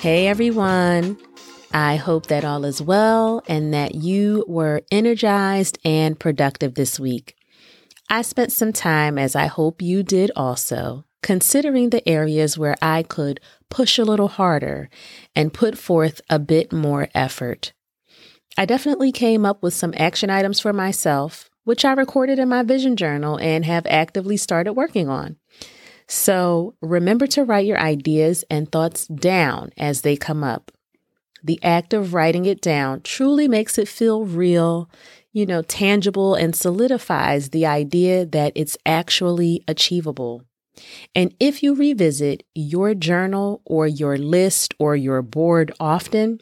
Hey everyone. I hope that all is well and that you were energized and productive this week. I spent some time, as I hope you did also, considering the areas where I could push a little harder and put forth a bit more effort. I definitely came up with some action items for myself, which I recorded in my vision journal and have actively started working on. So remember to write your ideas and thoughts down as they come up. The act of writing it down truly makes it feel real, you know, tangible, and solidifies the idea that it's actually achievable. And if you revisit your journal or your list or your board often,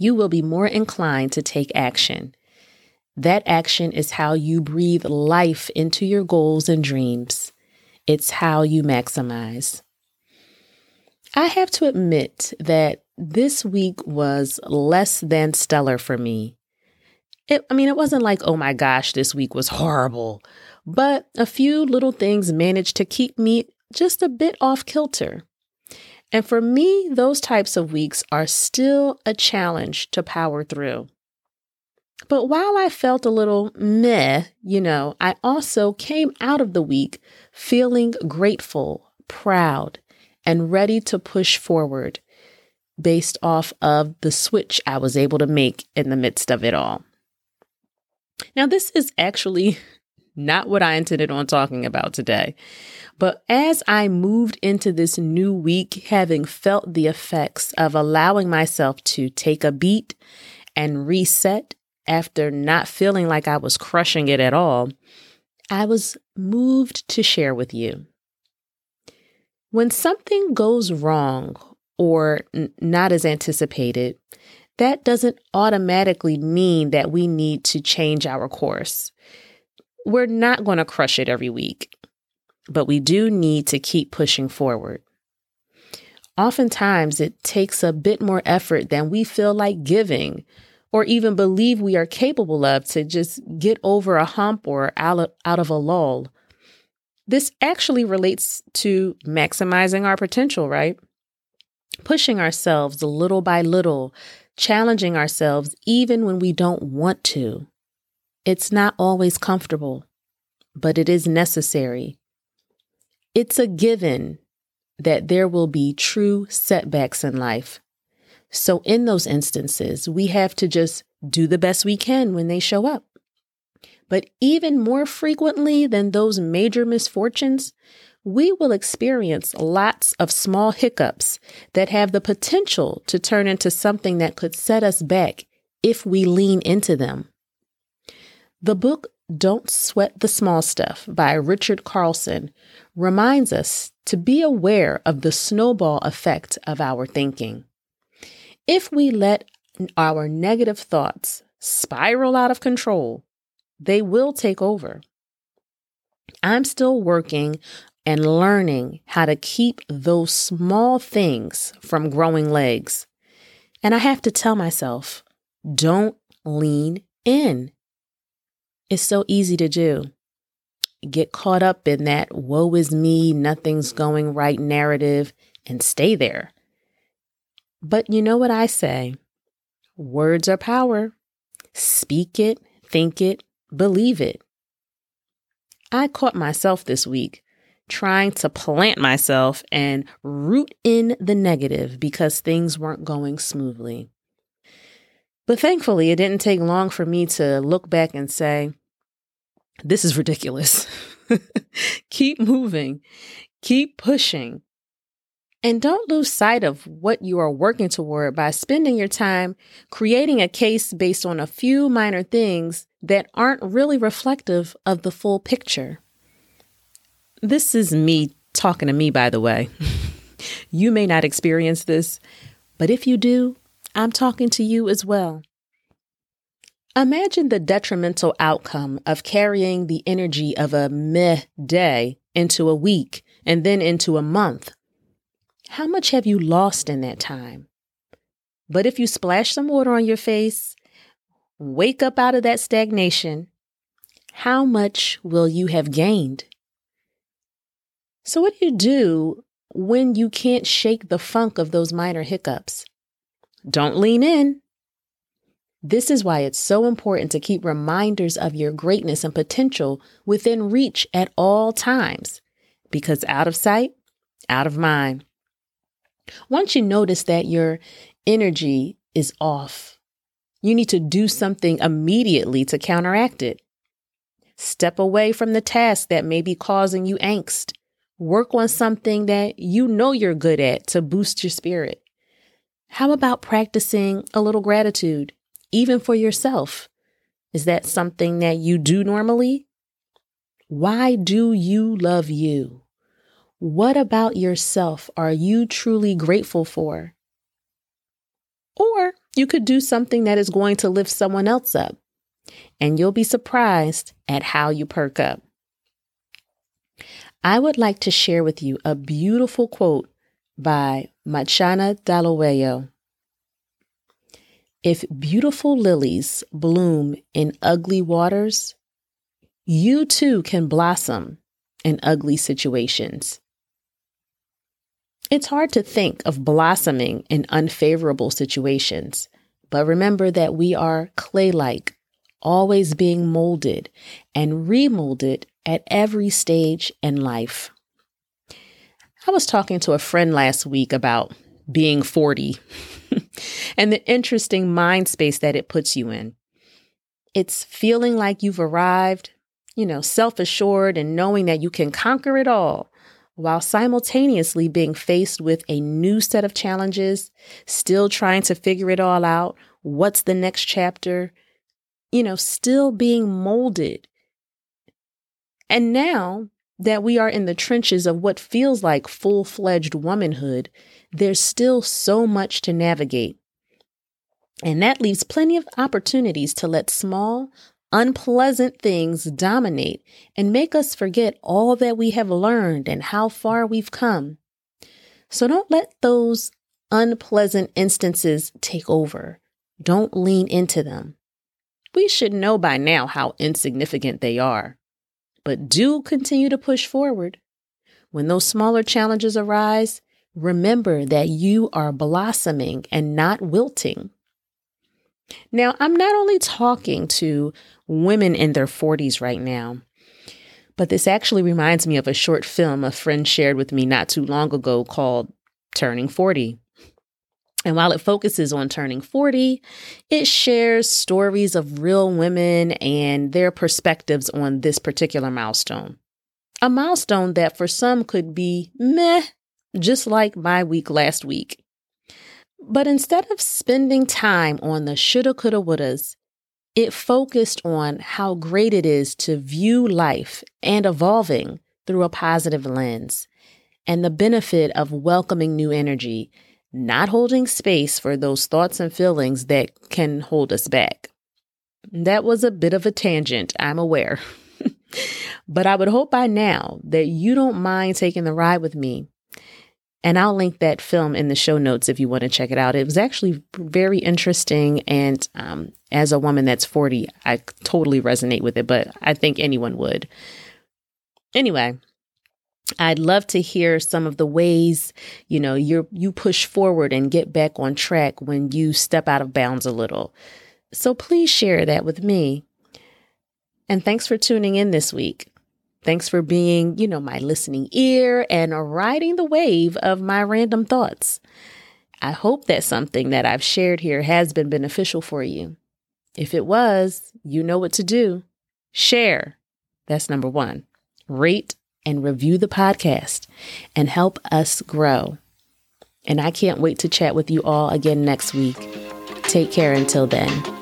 you will be more inclined to take action. That action is how you breathe life into your goals and dreams. It's how you maximize. I have to admit that this week was less than stellar for me. It, I mean, it wasn't like, oh my gosh, this week was horrible, but a few little things managed to keep me just a bit off kilter. And for me, those types of weeks are still a challenge to power through. But while I felt a little meh, you know, I also came out of the week feeling grateful, proud, and ready to push forward based off of the switch I was able to make in the midst of it all. Now, this is actually not what I intended on talking about today. But as I moved into this new week, having felt the effects of allowing myself to take a beat and reset after not feeling like I was crushing it at all, I was moved to share with you. When something goes wrong or n- not as anticipated, that doesn't automatically mean that we need to change our course. We're not going to crush it every week, but we do need to keep pushing forward. Oftentimes, it takes a bit more effort than we feel like giving or even believe we are capable of to just get over a hump or out of, a lull. This actually relates to maximizing our potential, right? Pushing ourselves little by little, challenging ourselves even when we don't want to. It's not always comfortable, but it is necessary. It's a given that there will be true setbacks in life. So, in those instances, we have to just do the best we can when they show up. But even more frequently than those major misfortunes, we will experience lots of small hiccups that have the potential to turn into something that could set us back if we lean into them. The book Don't Sweat the Small Stuff by Richard Carlson reminds us to be aware of the snowball effect of our thinking. If we let our negative thoughts spiral out of control, they will take over. I'm still working and learning how to keep those small things from growing legs. And I have to tell myself, don't lean in. It's so easy to do. Get caught up in that woe is me, nothing's going right narrative and stay there. But you know what I say? Words are power. Speak it, think it, believe it. I caught myself this week trying to plant myself and root in the negative because things weren't going smoothly. But thankfully, it didn't take long for me to look back and say, This is ridiculous. keep moving, keep pushing. And don't lose sight of what you are working toward by spending your time creating a case based on a few minor things that aren't really reflective of the full picture. This is me talking to me, by the way. You may not experience this, but if you do, I'm talking to you as well. Imagine the detrimental outcome of carrying the energy of a meh day into a week and then into a month. How much have you lost in that time? But if you splash some water on your face, wake up out of that stagnation, how much will you have gained? So, what do you do when you can't shake the funk of those minor hiccups? Don't lean in. This is why it's so important to keep reminders of your greatness and potential within reach at all times, because out of sight, out of mind. Once you notice that your energy is off, you need to do something immediately to counteract it. Step away from the task that may be causing you angst. Work on something that you know you're good at to boost your spirit. How about practicing a little gratitude, even for yourself? Is that something that you do normally? Why do you love you? What about yourself are you truly grateful for? Or you could do something that is going to lift someone else up, and you'll be surprised at how you perk up. I would like to share with you a beautiful quote by Matshona Dhliwayo. If beautiful lilies bloom in ugly waters, you too can blossom in ugly situations. It's hard to think of blossoming in unfavorable situations, but remember that we are clay like, always being molded and remolded at every stage in life. I was talking to a friend last week about being 40 and the interesting mind space that it puts you in. It's feeling like you've arrived, you know, self assured and knowing that you can conquer it all while simultaneously being faced with a new set of challenges, still trying to figure it all out. What's the next chapter? You know, still being molded and now that we are in the trenches of what feels like full fledged womanhood, there's still so much to navigate. And that leaves plenty of opportunities to let small, unpleasant things dominate and make us forget all that we have learned and how far we've come. So don't let those unpleasant instances take over. Don't lean into them. We should know by now how insignificant they are but do continue to push forward. When those smaller challenges arise, remember that you are blossoming and not wilting. Now, I'm not only talking to women in their 40s right now, but this actually reminds me of a short film a friend shared with me not too long ago called Turning 40. And while it focuses on turning 40, it shares stories of real women and their perspectives on this particular milestone. A milestone that for some could be meh, just like my week last week. But instead of spending time on the shoulda, coulda, wouldas, it focused on how great it is to view life and evolving through a positive lens and the benefit of welcoming new energy not holding space for those thoughts and feelings that can hold us back. That was a bit of a tangent, I'm aware. but I would hope by now that you don't mind taking the ride with me. And I'll link that film in the show notes if you want to check it out. It was actually very interesting. And um, as a woman that's 40, I totally resonate with it, but I think anyone would. Anyway, I'd love to hear some of the ways, you know, you you push forward and get back on track when you step out of bounds a little. So please share that with me. And thanks for tuning in this week. Thanks for being, you know, my listening ear and riding the wave of my random thoughts. I hope that something that I've shared here has been beneficial for you. If it was, you know what to do. Share. That's number one. Rate and review the podcast and help us grow. And I can't wait to chat with you all again next week. Take care until then.